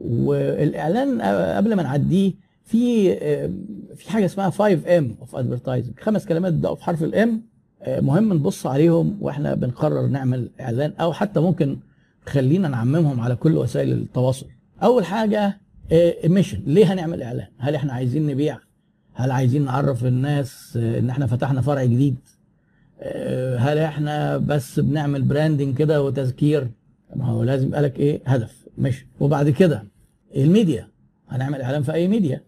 والإعلان قبل ما نعديه في في حاجة اسمها 5 M of advertising خمس كلمات بيبدأوا في حرف ال M مهم نبص عليهم وإحنا بنقرر نعمل إعلان أو حتى ممكن خلينا نعممهم على كل وسائل التواصل. أول حاجة mission ليه هنعمل إعلان؟ هل إحنا عايزين نبيع؟ هل عايزين نعرف الناس إن إحنا فتحنا فرع جديد؟ هل إحنا بس بنعمل branding كده وتذكير؟ ما هو لازم يبقى لك إيه؟ هدف. مش وبعد كده الميديا هنعمل إعلان في أي ميديا.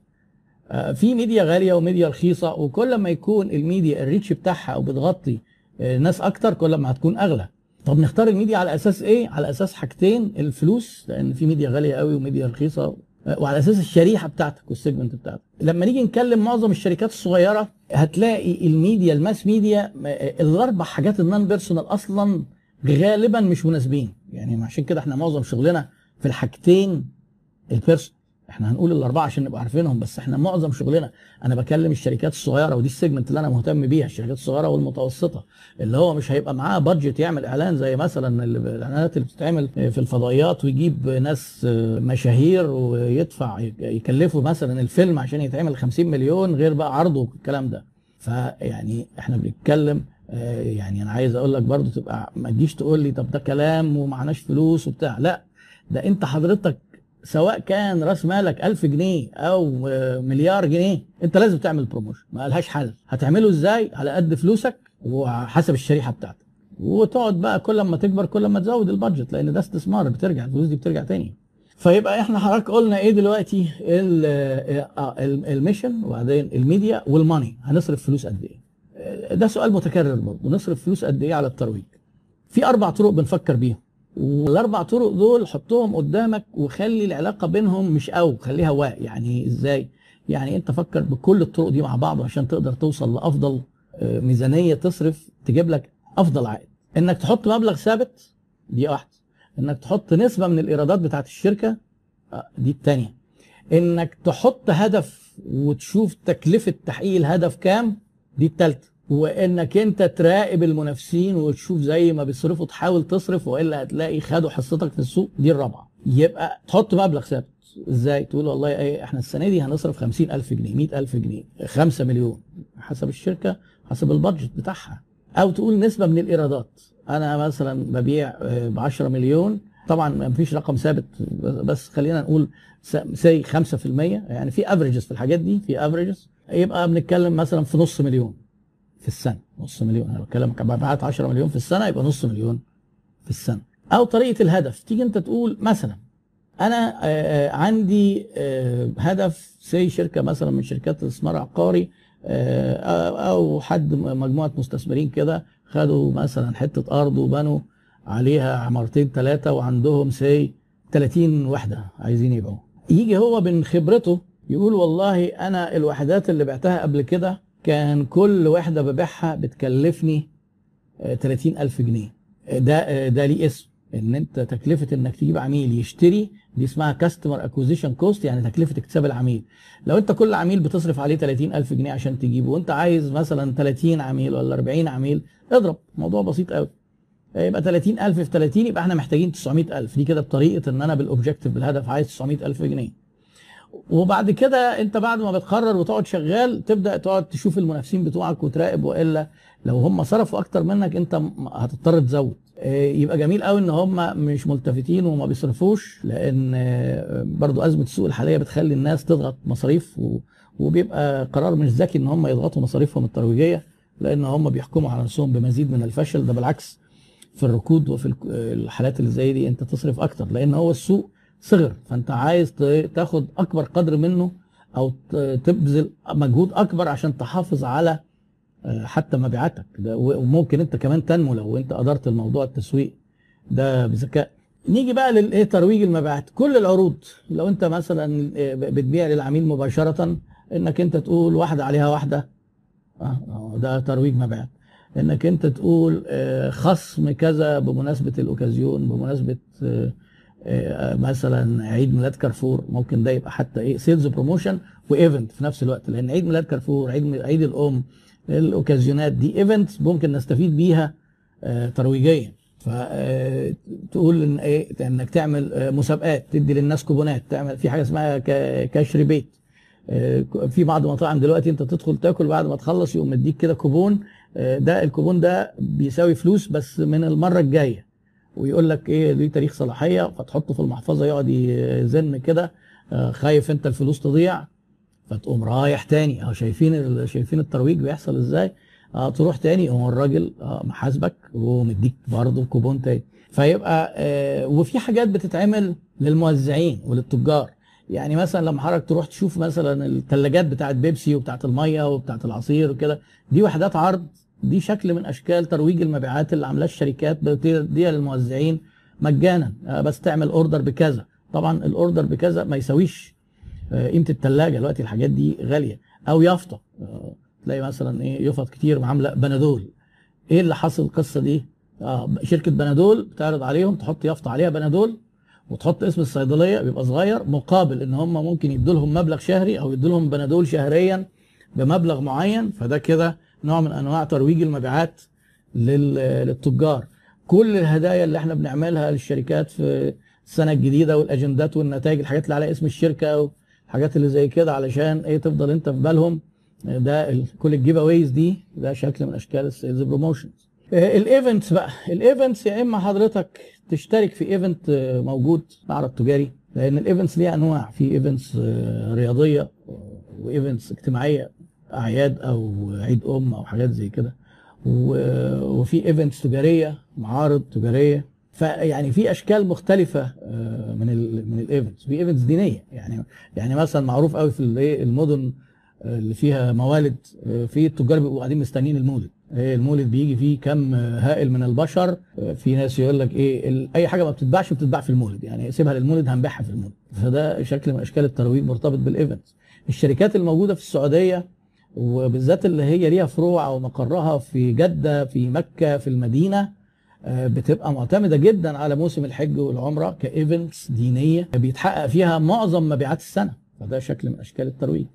في ميديا غالية وميديا رخيصة وكل ما يكون ال media ال reach بتاعها أو بتغطي ناس أكتر كل ما هتكون أغلى. طب نختار الميديا على أساس إيه؟ على أساس حاجتين الفلوس لأن في ميديا غالية قوي وميديا رخيصة وعلى أساس الشريحة بتاعتك وال segment بتاعتك. لما نيجي نكلم معظم الشركات الصغيرة هتلاقي ال media ال mass media الأربع حاجات ال non-personal أصلا غالبا مش مناسبين. يعني عشان كده إحنا معظم شغلنا في الحاجتين ال personal إحنا هنقول الأربعة عشان نبقى عارفينهم بس إحنا معظم شغلنا أنا بكلم الشركات الصغيرة ودي ال segment اللي أنا مهتم بيها الشركات الصغيرة والمتوسطة اللي هو مش هيبقى معاه budget يعمل إعلان زي مثلا الإعلانات اللي بتتعمل في الفضائيات ويجيب ناس مشاهير ويدفع يكلفوا مثلا الفيلم عشان يتعمل 50 مليون غير بقى عرضه والكلام ده. فيعني إحنا بنتكلم يعني أنا عايز أقول لك برضو تبقى ما تجيش تقول لي طب ده كلام ومعناش فلوس وبتاع. لا ده انت حضرتك سواء كان راس مالك 1000 جنيه أو مليار جنيه انت لازم تعمل promotion ما لهاش حل. هتعمله إزاي؟ على قد فلوسك وحسب الشريحة بتاعتك. وتقعد بقى كل ما تكبر كل ما تزود ال budget لأن ده استثمار بترجع الفلوس دي بترجع تاني. فيبقى إحنا حضرتك قلنا إيه دلوقتي؟ ال mission وبعدين ال media وال money هنصرف فلوس قد إيه؟ ده سؤال متكرر برضه. نصرف فلوس قد إيه على الترويج؟ في أربع طرق بنفكر بيهم والأربع طرق دول حطهم قدامك وخلي العلاقة بينهم مش أو خليها و يعني إزاي؟ يعني أنت فكر بكل الطرق دي مع بعض عشان تقدر توصل لأفضل ميزانية تصرف تجيب لك أفضل عائد. إنك تحط مبلغ ثابت دي واحدة. إنك تحط نسبة من الإيرادات بتاعت الشركة دي الثانية إنك تحط هدف وتشوف تكلفة تحقيق الهدف كام دي الثالثه وإنك أنت تراقب المنافسين وتشوف زي ما بيصرفوا تحاول تصرف وإلا هتلاقي خدوا حصتك في السوق دي الرابعة. يبقى تحط مبلغ ثابت. إزاي؟ تقول والله إيه إحنا السنة دي هنصرف 50000 جنيه 100000 جنيه 5 مليون حسب الشركة حسب البادجت بتاعها. أو تقول نسبة من الإيرادات. أنا مثلا ببيع ب 10 مليون. طبعا ما فيش رقم ثابت بس خلينا نقول سي 5% يعني في averages في الحاجات دي في averages يبقى بنتكلم مثلا في نص مليون. في السنة. نص مليون. أنا بتكلم مبيعات 10 مليون في السنة يبقى نص مليون في السنة. أو طريقة الهدف. تيجي أنت تقول مثلا أنا عندي هدف سي شركة مثلا من شركات الاستثمار العقاري أو حد مجموعة مستثمرين كده خدوا مثلا حتة أرض وبنوا عليها عمارتين ثلاثة وعندهم سي 30 وحدة عايزين يبيعوا يجي هو من خبرته يقول والله أنا الوحدات اللي بعتها قبل كده كان كل وحده ببيعها بتكلفني 30000 جنيه. ده ده ليه اسم إن أنت تكلفة إنك تجيب عميل يشتري دي اسمها customer acquisition cost يعني تكلفة اكتساب العميل. لو أنت كل عميل بتصرف عليه 30000 جنيه عشان تجيبه وأنت عايز مثلا 30 عميل ولا 40 عميل اضرب موضوع بسيط قوي يبقى 30000 في 30 يبقى إحنا محتاجين 900000 دي كده بطريقة إن أنا بالاوبجيكتيف بالهدف عايز 900000 جنيه. وبعد كده انت بعد ما بتقرر وتقعد شغال تبدأ تقعد تشوف المنافسين بتوعك وتراقب وإلا لو هم صرفوا أكتر منك انت هتضطر تزود. يبقى جميل قوي إن هم مش ملتفتين وما بيصرفوش لأن برضو أزمة السوق الحالية بتخلي الناس تضغط مصاريف وبيبقى قرار مش ذكي إن هم يضغطوا مصاريفهم الترويجية لأن هم بيحكموا على نفسهم بمزيد من الفشل. ده بالعكس في الركود وفي الحالات اللي زي دي انت تصرف أكتر لأن هو السوق صغر. فانت عايز تاخد اكبر قدر منه أو تبذل مجهود اكبر عشان تحافظ على حتى مبيعاتك. ده وممكن انت كمان تنمو لو انت ادرت الموضوع التسويق ده بذكاء. نيجي بقى للايه ترويج المبيعات. كل العروض. لو انت مثلا بتبيع للعميل مباشرة انك انت تقول واحدة عليها واحدة. ده ترويج مبيعات. انك انت تقول خصم كذا بمناسبة الأوكازيون بمناسبة مثلا عيد ميلاد كارفور ممكن ده يبقى حتى إيه sales promotion و event في نفس الوقت. لأن عيد ميلاد كارفور عيد عيد الأم الأوكازيونات دي events ممكن نستفيد بيها ترويجيا. فتقول إن إيه إنك تعمل آه، مسابقات تدي للناس كوبونات تعمل في حاجة اسمها rebate آه، في بعض المطاعم دلوقتي أنت تدخل تاكل بعد ما تخلص يقوم مديك كده كوبون. آه، ده الكوبون ده بيساوي فلوس بس من المرة الجاية. ويقول لك إيه ليه تاريخ صلاحية فتحطه في المحفظة يقعد يزن كده آه، خايف أنت الفلوس تضيع فتقوم رايح تاني. اهو شايفين شايفين الترويج بيحصل إزاي؟ آه تروح تاني يقوم الراجل آه محاسبك ومديك برضه كوبون تاني. فيبقى آه وفي حاجات بتتعمل للموزعين وللتجار. يعني مثلا لما حضرتك تروح تشوف مثلا الثلاجات بتاعت بيبسي وبتاعت المية وبتاعت العصير وكده دي وحدات عرض دي شكل من أشكال ترويج المبيعات اللي عاملاها الشركات بتديها للموزعين مجانا. آه بس تعمل order بكذا. طبعا ال order بكذا ما يساويش آه، قيمة الثلاجه دلوقتي الحاجات دي غالية. أو يافطة. آه، تلاقي مثلا إيه يفط كتير عامله بنادول. إيه اللي حصل القصة دي؟ آه شركة بنادول بتعرض عليهم تحط يافطة عليها بنادول وتحط اسم الصيدلية بيبقى صغير مقابل إن هم ممكن يدوا لهم مبلغ شهري أو يدوا لهم بنادول شهريا بمبلغ معين. فده كده نوع من أنواع ترويج المبيعات لل- للتجار. كل الهدايا اللي إحنا بنعملها للشركات في السنة الجديدة والأجندات والنتائج الحاجات اللي على اسم الشركة والحاجات اللي زي كده علشان إيه تفضل أنت في بالهم. ده كل ال giveaways دي ده شكل من أشكال ال sales promotions ال events بقى. ال events يا إما حضرتك تشترك في event موجود معرض تجاري لأن ال events ليها أنواع. في events رياضية و events اجتماعية أعياد أو عيد أم أو حاجات زي كده. وفي events تجارية معارض تجارية. فيعني في أشكال مختلفة آه، من ال من ال events في events دينية. يعني يعني مثلا معروف قوي في الايه المدن آه، اللي فيها موالد آه، في التجار بيبقوا قاعدين مستنيين المولد. إيه المولد بيجي فيه كم هائل من البشر. في ناس يقول لك إيه أي حاجة ما بتتباعش بتتباع في المولد. يعني سيبها للمولد هنبيعها في المولد. فده شكل من أشكال الترويج مرتبط بال events الشركات الموجودة في السعودية وبالذات اللي هي ليها فروع أو مقرها في جدة في مكة في المدينة آه، بتبقى معتمدة جدا على موسم الحج والعمرة ك events دينية بيتحقق فيها معظم مبيعات السنة فده شكل من أشكال الترويج.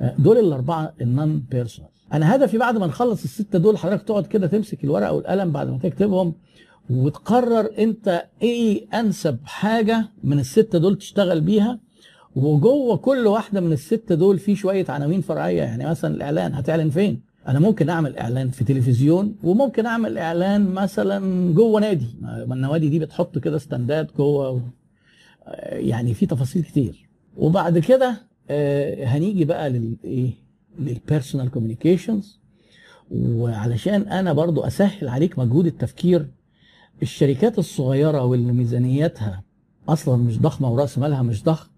آه، دول الأربعة ال non-personal أنا هدفي بعد ما نخلص الستة دول حضرتك تقعد كده تمسك الورقة والقلم بعد ما تكتبهم وتقرر أنت إيه أنسب حاجة من الستة دول تشتغل بيها وجوه كل واحدة من السته دول في شوية عناوين فرعية. يعني مثلا الإعلان هتعلن فين؟ أنا ممكن أعمل إعلان في تلفزيون وممكن أعمل إعلان مثلا جوه نادي. ما النوادي دي بتحط كده stand ات جوه يعني في تفاصيل كتير. وبعد كده آه، هنيجي بقى للايه لل personal communications وعلشان أنا برضو أسهل عليك مجهود التفكير الشركات الصغيرة واللي ميزانيتها أصلا مش ضخمة ورأس مالها مش ضخم.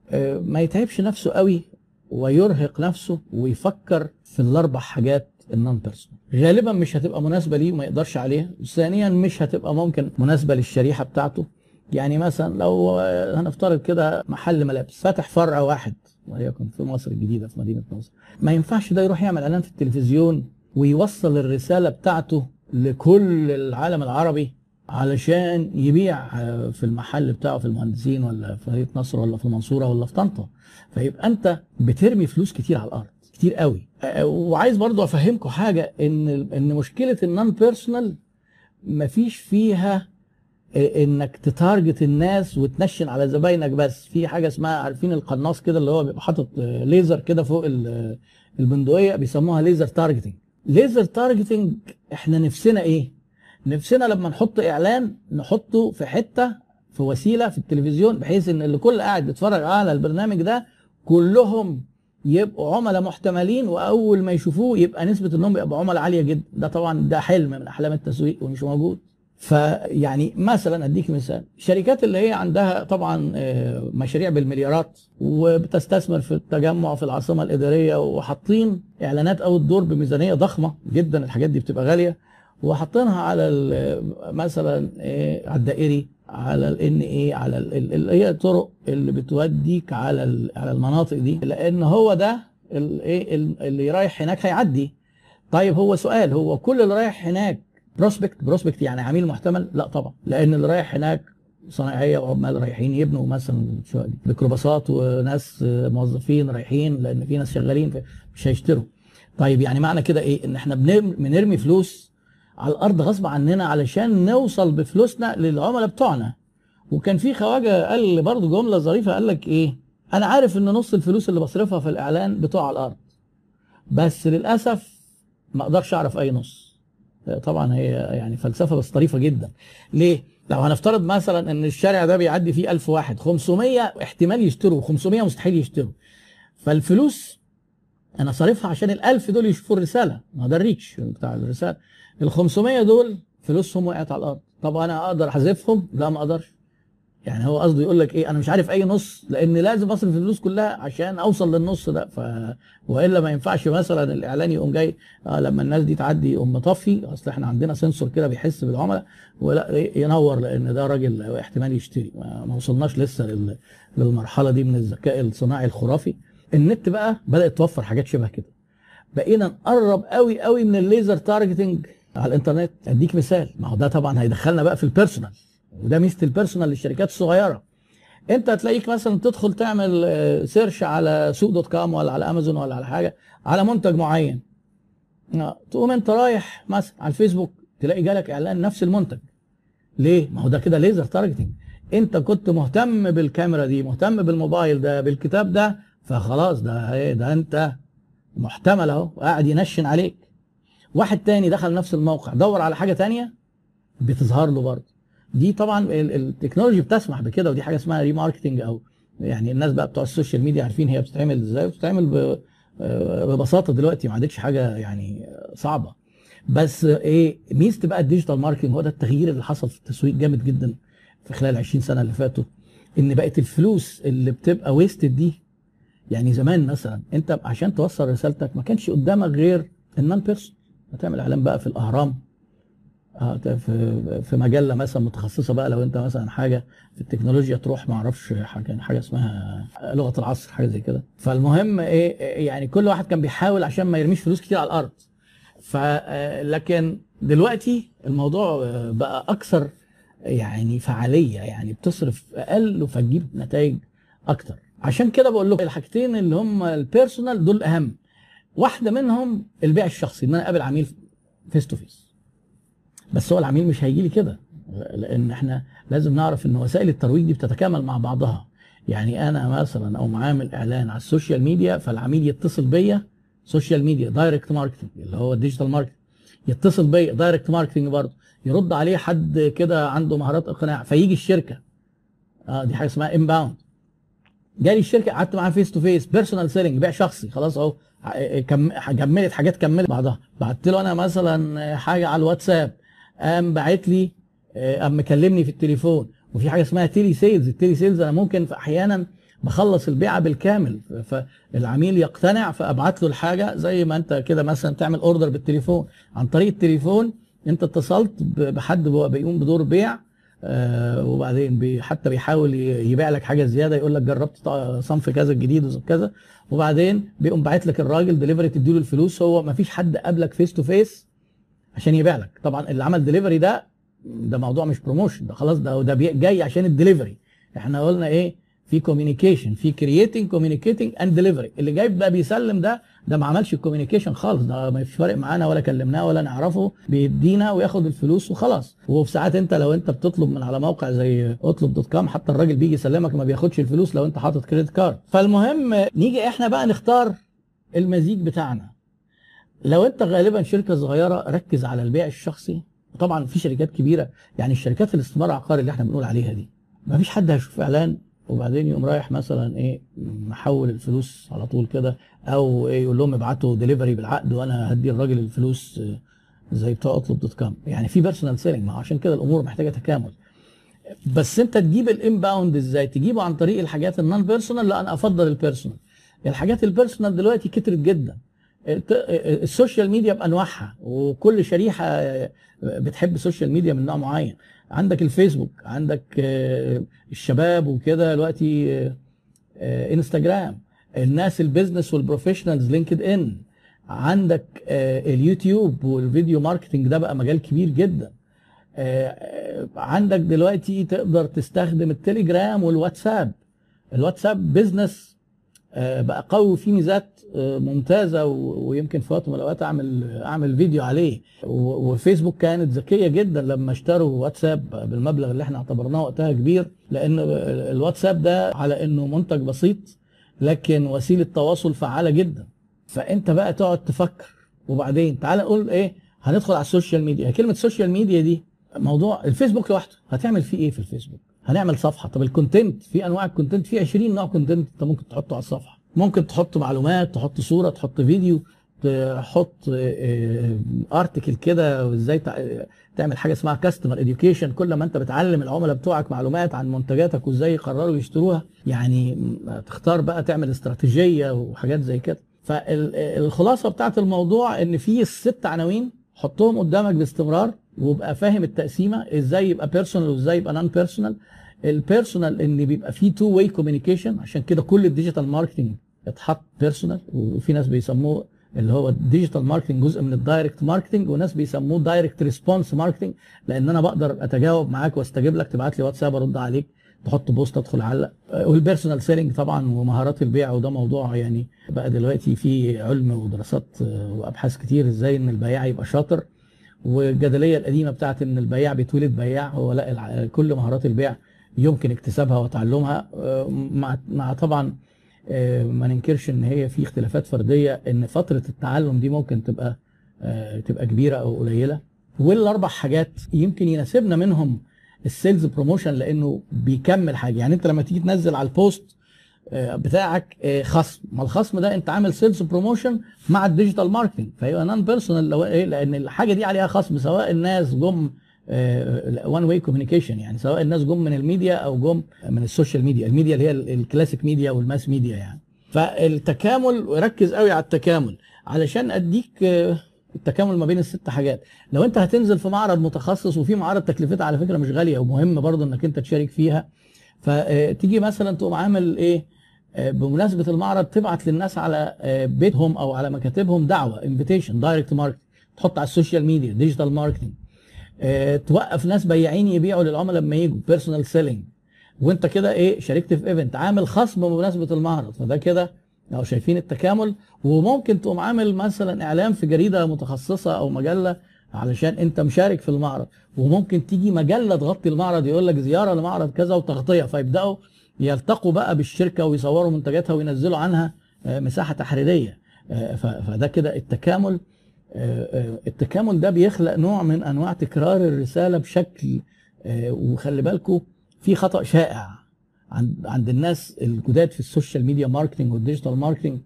ما يتعبش نفسه قوي ويرهق نفسه ويفكر في الأربع حاجات ال non-personal غالبا مش هتبقى مناسبة ليه وما يقدرش عليها. ثانيا مش هتبقى ممكن مناسبة للشريحة بتاعته. يعني مثلا لو آه، هنفترض كده محل ملابس فاتح فرع واحد وليكن في مصر الجديدة في مدينة نصر. ما ينفعش ده يروح يعمل إعلان في التلفزيون ويوصل الرسالة بتاعته لكل العالم العربي. علشان يبيع آه، في المحل بتاعه في المهندسين ولا في مدينه نصر ولا في المنصورة ولا في طنطا. فيبقى انت بترمي فلوس كتير على الأرض كتير قوي. آه، وعايز برضو أفهمكم حاجة إن إن مشكلة النون بيرسونال مفيش فيها آه، إنك ت target الناس وتنشن على زباينك بس. في حاجة اسمها عارفين القناص كده اللي هو بيبقى حاطط ليزر كده فوق ال- البندقية بيسموها laser targeting. laser targeting إحنا نفسنا إيه؟ نفسنا لما نحط إعلان نحطه في حتة في وسيلة في التلفزيون بحيث إن اللي كل قاعد بيتفرج على البرنامج ده كلهم يبقوا عملاء محتملين وأول ما يشوفوه يبقى نسبة إنهم يبقوا عملاء عالية جدا. ده طبعا ده حلم من أحلام التسويق ومش موجود. فيعني مثلا أديك مثال. الشركات اللي هي عندها طبعا آه، مشاريع بالمليارات وبتستثمر في التجمع في العاصمة الإدارية وحاطين إعلانات أو الدور بميزانية ضخمة جدا الحاجات دي بتبقى غالية. وحاطينها على مثلا إيه، على الدائري على الان إيه على ال- ال- اللي هي الطرق اللي بتوديك على على المناطق دي. لأن هو ده ال- إيه ال- اللي رايح هناك هيعدي. طيب هو سؤال هو كل اللي رايح هناك prospect prospect يعني عميل محتمل؟ لا طبعا. لأن اللي رايح هناك صناعية وعمال رايحين يبنوا مثلا ميكروباصات وناس موظفين رايحين لأن في ناس شغالين مش هيشتروا. طيب يعني معنى كده إيه؟ إن إحنا بنرمي فلوس على الأرض غصب عننا علشان نوصل بفلوسنا للعملاء بتوعنا. وكان في خواجة قال برضه جملة ظريفة قال لك إيه؟ أنا عارف إن نص الفلوس اللي بصرفها في الإعلان بتوقع على الأرض. بس للأسف ما أقدرش أعرف أي نص. طبعا هي يعني فلسفة بس طريفة جدا. ليه؟ لو هنفترض مثلا إن الشارع ده بيعدي فيه 1000 واحد 500 احتمال يشتروا 500 مستحيل يشتروا. فالفلوس أنا صارفها عشان ال 1000 دول يشوفوا الرسالة. ما ده الريتش بتاع الرسالة. ال 500 دول فلوسهم وقعت على الأرض. طب أنا أقدر أحذفهم؟ لا ما أقدرش. يعني هو قصده يقول لك إيه؟ أنا مش عارف أي نص لأن لازم أصرف الفلوس كلها عشان أوصل للنص ده. ف وإلا ما ينفعش مثلا الإعلان يقوم جاي آه لما الناس دي تعدي يقوم مطفي. أصل إحنا عندنا sensor كده بيحس بالعملاء ولا ينور لأن ده راجل احتمال يشتري. ما وصلناش لسه لل... للمرحلة دي من الذكاء الصناعي الخرافي. النت بقى بدأت توفر حاجات شبه كده. بقينا نقرب قوي قوي من ال laser targeting. على الانترنت. اديك مثال. ما هو ده طبعا هيدخلنا بقى في ال personal وده ميزة ال personal للشركات الصغيرة. انت هتلاقيك مثلا تدخل تعمل آه، search على سوق دوت كوم ولا على امازون ولا على حاجة على منتج معين. آه، تقوم انت رايح مثلا على الفيسبوك تلاقي جالك إعلان نفس المنتج. ليه؟ ما هو ده كده laser targeting انت كنت مهتم بالكاميرا دي مهتم بالموبايل ده بالكتاب ده فخلاص ده إيه؟ ده انت محتمل اهو قاعد ينشن عليك. واحد تاني دخل نفس الموقع دور على حاجة تانية بتظهر له برضه. دي طبعا ال- technology بتسمح بكده ودي حاجة اسمها remarketing أو يعني الناس بقى بتوع ال social media عارفين هي بتتعمل إزاي وبتتعمل آه، ببساطة دلوقتي ما عادتش حاجة يعني صعبة. بس إيه ميزة بقى ال digital marketing هو ده التغيير اللي حصل في التسويق جامد جدا في خلال 20 سنة اللي فاتوا إن بقت الفلوس اللي بتبقى wasted دي يعني زمان مثلا أنت عشان توصل رسالتك ما كانش قدامك غير ال non-person. هتعمل إعلان بقى في الأهرام آه ده في في مجلة مثلا متخصصة بقى لو أنت مثلا حاجة في التكنولوجيا تروح ما أعرفش حاجة حاجة اسمها لغة العصر حاجة زي كده. فالمهم إيه يعني كل واحد كان بيحاول عشان ما يرميش فلوس كتير على الأرض. ف آه، دلوقتي الموضوع آه، بقى أكثر يعني فعالية يعني بتصرف أقل فتجيب نتائج أكتر. عشان كده بقول لكم الحاجتين اللي هم ال personal دول أهم. واحدة منهم البيع الشخصي إن أنا أقابل عميل face to face بس هو العميل مش هيجي لي كده لأن إحنا لازم نعرف إن وسائل الترويج دي بتتكامل مع بعضها. يعني أنا مثلا أو عامل إعلان على ال social media فالعميل يتصل بيا social media direct marketing اللي هو ال digital marketing يتصل بيا direct marketing برضه يرد عليه حد كده عنده مهارات إقناع فيجي الشركة. آه دي حاجة اسمها inbound جالي الشركة قعدت معاه face to face personal selling بيع شخصي خلاص أهو كم كملت حاجات كملت بعضها. بعت له أنا مثلا حاجة على الواتساب قام باعت لي آه، قام مكلمني في التليفون. وفي حاجة اسمها telesales. ال telesales أنا ممكن أحيانا بخلص البيعة بالكامل. فالعميل يقتنع فأبعت له الحاجة زي ما أنت كده مثلا تعمل order بالتليفون. عن طريق التليفون أنت اتصلت بحد بيقوم بدور بيع وبعدين بي حتى بيحاول يبيع لك حاجة زيادة يقول لك جربت صنف كذا الجديد وكذا وبعدين بيقوم باعت لك الراجل دليفري تديله الفلوس هو ما فيش حد قابلك face to face عشان يبيع لك. طبعا اللي عمل دليفري ده ده موضوع مش promotion ده خلاص ده ده جاي عشان الدليفري إحنا قلنا إيه؟ في communication في creating communicating and delivery اللي جاي بقى بيسلم ده ده ما عملش ال communication خالص. ده ما فيش فارق معانا ولا كلمناه ولا نعرفه. بيدينا وياخد الفلوس وخلاص. وفي ساعات انت لو انت بتطلب من على موقع زي اطلب دوت كوم حتى الراجل بيجي يسلمك ما بياخدش الفلوس لو انت حاطط credit card فالمهم نيجي إحنا بقى نختار المزيج بتاعنا. لو انت غالبا شركة صغيرة ركز على البيع الشخصي. طبعا في شركات كبيرة يعني الشركات الاستثمار العقاري اللي إحنا بنقول عليها دي. ما فيش حد هيشوف إعلان وبعدين يقوم رايح مثلا إيه محول الفلوس على طول كده أو إيه يقول لهم ابعتوا ديليفري بالعقد وأنا هدي الراجل الفلوس آه، زي بتوع أطلب دوت كوم يعني في personal selling ما عشان كده الأمور محتاجة تكامل. بس أنت تجيب ال inbound إزاي؟ تجيبه عن طريق الحاجات ال non-personal لا أنا أفضل ال personal الحاجات ال personal دلوقتي كترت جدا. ال social media بأنواعها وكل شريحة بتحب ال social media من نوع معين. عندك الفيسبوك عندك آه، الشباب وكده دلوقتي آه، آه، انستجرام الناس ال business وال professionals لينكد ان عندك اليوتيوب وال video marketing ده بقى مجال كبير جدا. عندك دلوقتي تقدر تستخدم التليجرام والواتساب. الواتساب business بقى قوي وفيه ميزات آه، ممتازة ويمكن في وقت من الأوقات أعمل أعمل فيديو عليه. وفيسبوك كانت ذكية جدا لما اشتروا واتساب بالمبلغ اللي إحنا اعتبرناه وقتها كبير لأن الواتساب ده على إنه منتج بسيط لكن وسيلة تواصل فعالة جدا. فأنت بقى تقعد تفكر. وبعدين تعال نقول إيه هندخل على ال social media. كلمة social media دي موضوع الفيسبوك لوحده. هتعمل فيه إيه في الفيسبوك؟ هنعمل صفحة. طب ال content في أنواع ال content في 20 نوع content أنت ممكن تحطه على الصفحة. ممكن تحط معلومات تحط صورة تحط فيديو تحط article كده وإزاي تع- تعمل حاجة اسمها customer education كل ما أنت بتعلم العملاء بتوعك معلومات عن منتجاتك وإزاي يقرروا يشتروها يعني تختار بقى تعمل استراتيجية وحاجات زي كده. فالخلاصه بتاعت الموضوع إن في الست عناوين حطهم قدامك باستمرار. وابقى فاهم التقسيمة إزاي يبقى personal وازاي يبقى non-personal ال personal ان بيبقى فيه two way communication عشان كده كل ال digital marketing اتحط personal وفي ناس بيسموه اللي هو ال digital marketing جزء من ال direct marketing وناس بيسموه direct response marketing لأن أنا بقدر اتجاوب معاك واستجيب لك تبعت لي واتساب ارد عليك تحط post ادخل اعلق وال personal selling طبعا ومهارات البيع وده موضوع يعني بقى دلوقتي في علم ودراسات وأبحاث كتير إزاي إن البياع يبقى شاطر. والجدليه القديمة بتاعت إن البياع بيتولد بياع هو لا كل مهارات البيع يمكن اكتسابها وتعلمها. آه، مع مع طبعا آه، ما ننكرش إن هي في اختلافات فردية إن فترة التعلم دي ممكن تبقى آه، تبقى كبيرة أو قليلة. والأربع حاجات يمكن يناسبنا منهم ال sales promotion لأنه بيكمل حاجة. يعني أنت لما تيجي تنزل على ال post بتاعك آه، خصم. ما الخصم ده انت عامل sales promotion مع ال digital marketing فيبقى non personal لو إيه لأن الحاجة دي عليها خصم سواء الناس جم one way communication يعني سواء الناس جم من الميديا أو جم من ال social media. الميديا اللي هي ال- ال classic media وال mass media يعني. فالتكامل ركز قوي على التكامل علشان أديك آه، التكامل ما بين الست حاجات. لو أنت هتنزل في معرض متخصص وفي معرض تكلفتها على فكرة مش غالية ومهم برضه إنك أنت تشارك فيها فتيجي مثلا تقوم عامل إيه؟ آه، بمناسبة المعرض تبعت للناس على آه، بيتهم أو على مكاتبهم دعوة invitation direct market تحط على ال social media digital marketing توقف ناس بياعين يبيعوا للعملاء لما يجوا personal selling وانت كده إيه شاركت في event عامل خصم بمناسبة المعرض. فده كده لو شايفين التكامل. وممكن تقوم عامل مثلا إعلان في جريدة متخصصة أو مجلة علشان أنت مشارك في المعرض. وممكن تيجي مجلة تغطي المعرض يقول لك زيارة لمعرض كذا وتغطية. فيبدأوا يلتقوا بقى بالشركة ويصوروا منتجاتها وينزلوا عنها آه، مساحة تحريرية. آه، فده كده التكامل. آه، التكامل ده بيخلق نوع من أنواع تكرار الرسالة بشكل وخلي بالكم في خطأ شائع عند عند الناس الجداد في ال social media marketing وال digital marketing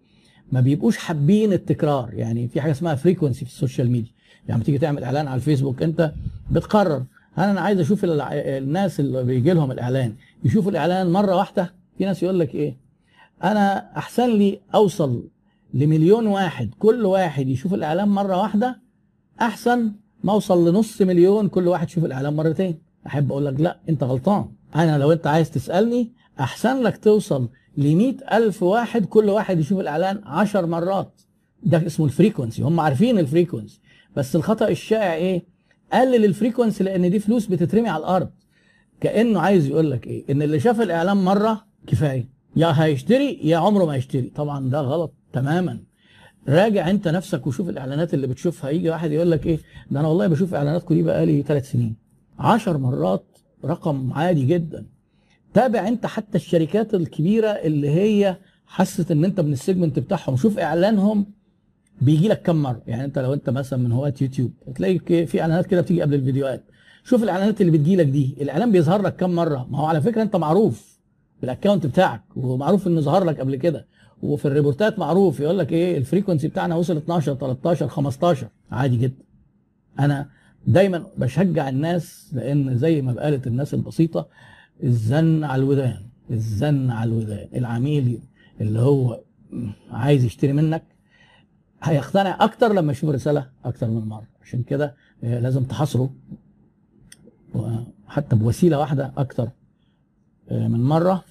ما بيبقوش حابين التكرار. يعني في حاجة اسمها frequency في ال social media. يعني تيجي تعمل إعلان على الفيسبوك أنت بتقرر. هل أنا عايز أشوف الناس اللي بيجي لهم الإعلان يشوفوا الإعلان مرة واحدة في ناس يقول لك إيه؟ أنا أحسن لي أوصل لمليون واحد كل واحد يشوف الإعلان مرة واحدة أحسن ما أوصل لنص مليون كل واحد يشوف الإعلان مرتين. أحب أقول لك لا أنت غلطان. أنا لو أنت عايز تسألني أحسن لك توصل ل ألف واحد كل واحد يشوف الإعلان عشر مرات. ده اسمه ال frequency هم عارفين ال frequency. بس الخطأ الشائع إيه؟ قلل ال frequency لأن دي فلوس بتترمي على الأرض. كأنه عايز يقول لك إيه؟ إن اللي شاف الاعلان مرة كفاية. يا هيشتري يا عمره ما يشتري. طبعا ده غلط تماما. راجع أنت نفسك وشوف الإعلانات اللي بتشوفها. يجي واحد يقول لك إيه؟ ده أنا والله بشوف إعلاناتكم دي بقالي ثلاث سنين. عشر مرات رقم عادي جدا. تابع أنت حتى الشركات الكبيرة اللي هي حست إن أنت من ال segment بتاعهم. شوف إعلانهم بيجي لك كم مرة. يعني أنت لو أنت مثلا من هواة يوتيوب تلاقي ك- في إعلانات كده بتيجي قبل الفيديوهات. شوف الإعلانات اللي بتجي لك دي. الإعلان بيظهر لك كم مرة؟ ما هو على فكرة أنت معروف بال account بتاعك ومعروف إنه ظهر لك قبل كده. وفي ال reportات معروف يقول لك إيه ال frequency بتاعنا وصل 12 13 15 عادي جدا. أنا دايما بشجع الناس لأن زي ما قالت الناس البسيطة الزن على الودان الزن على الودان. العميل اللي هو عايز يشتري منك هيقتنع أكتر لما يشوف الرسالة أكتر من مرة. عشان كده آه، لازم تحاصره. وحتى بوسيلة واحدة أكتر آه، من مرة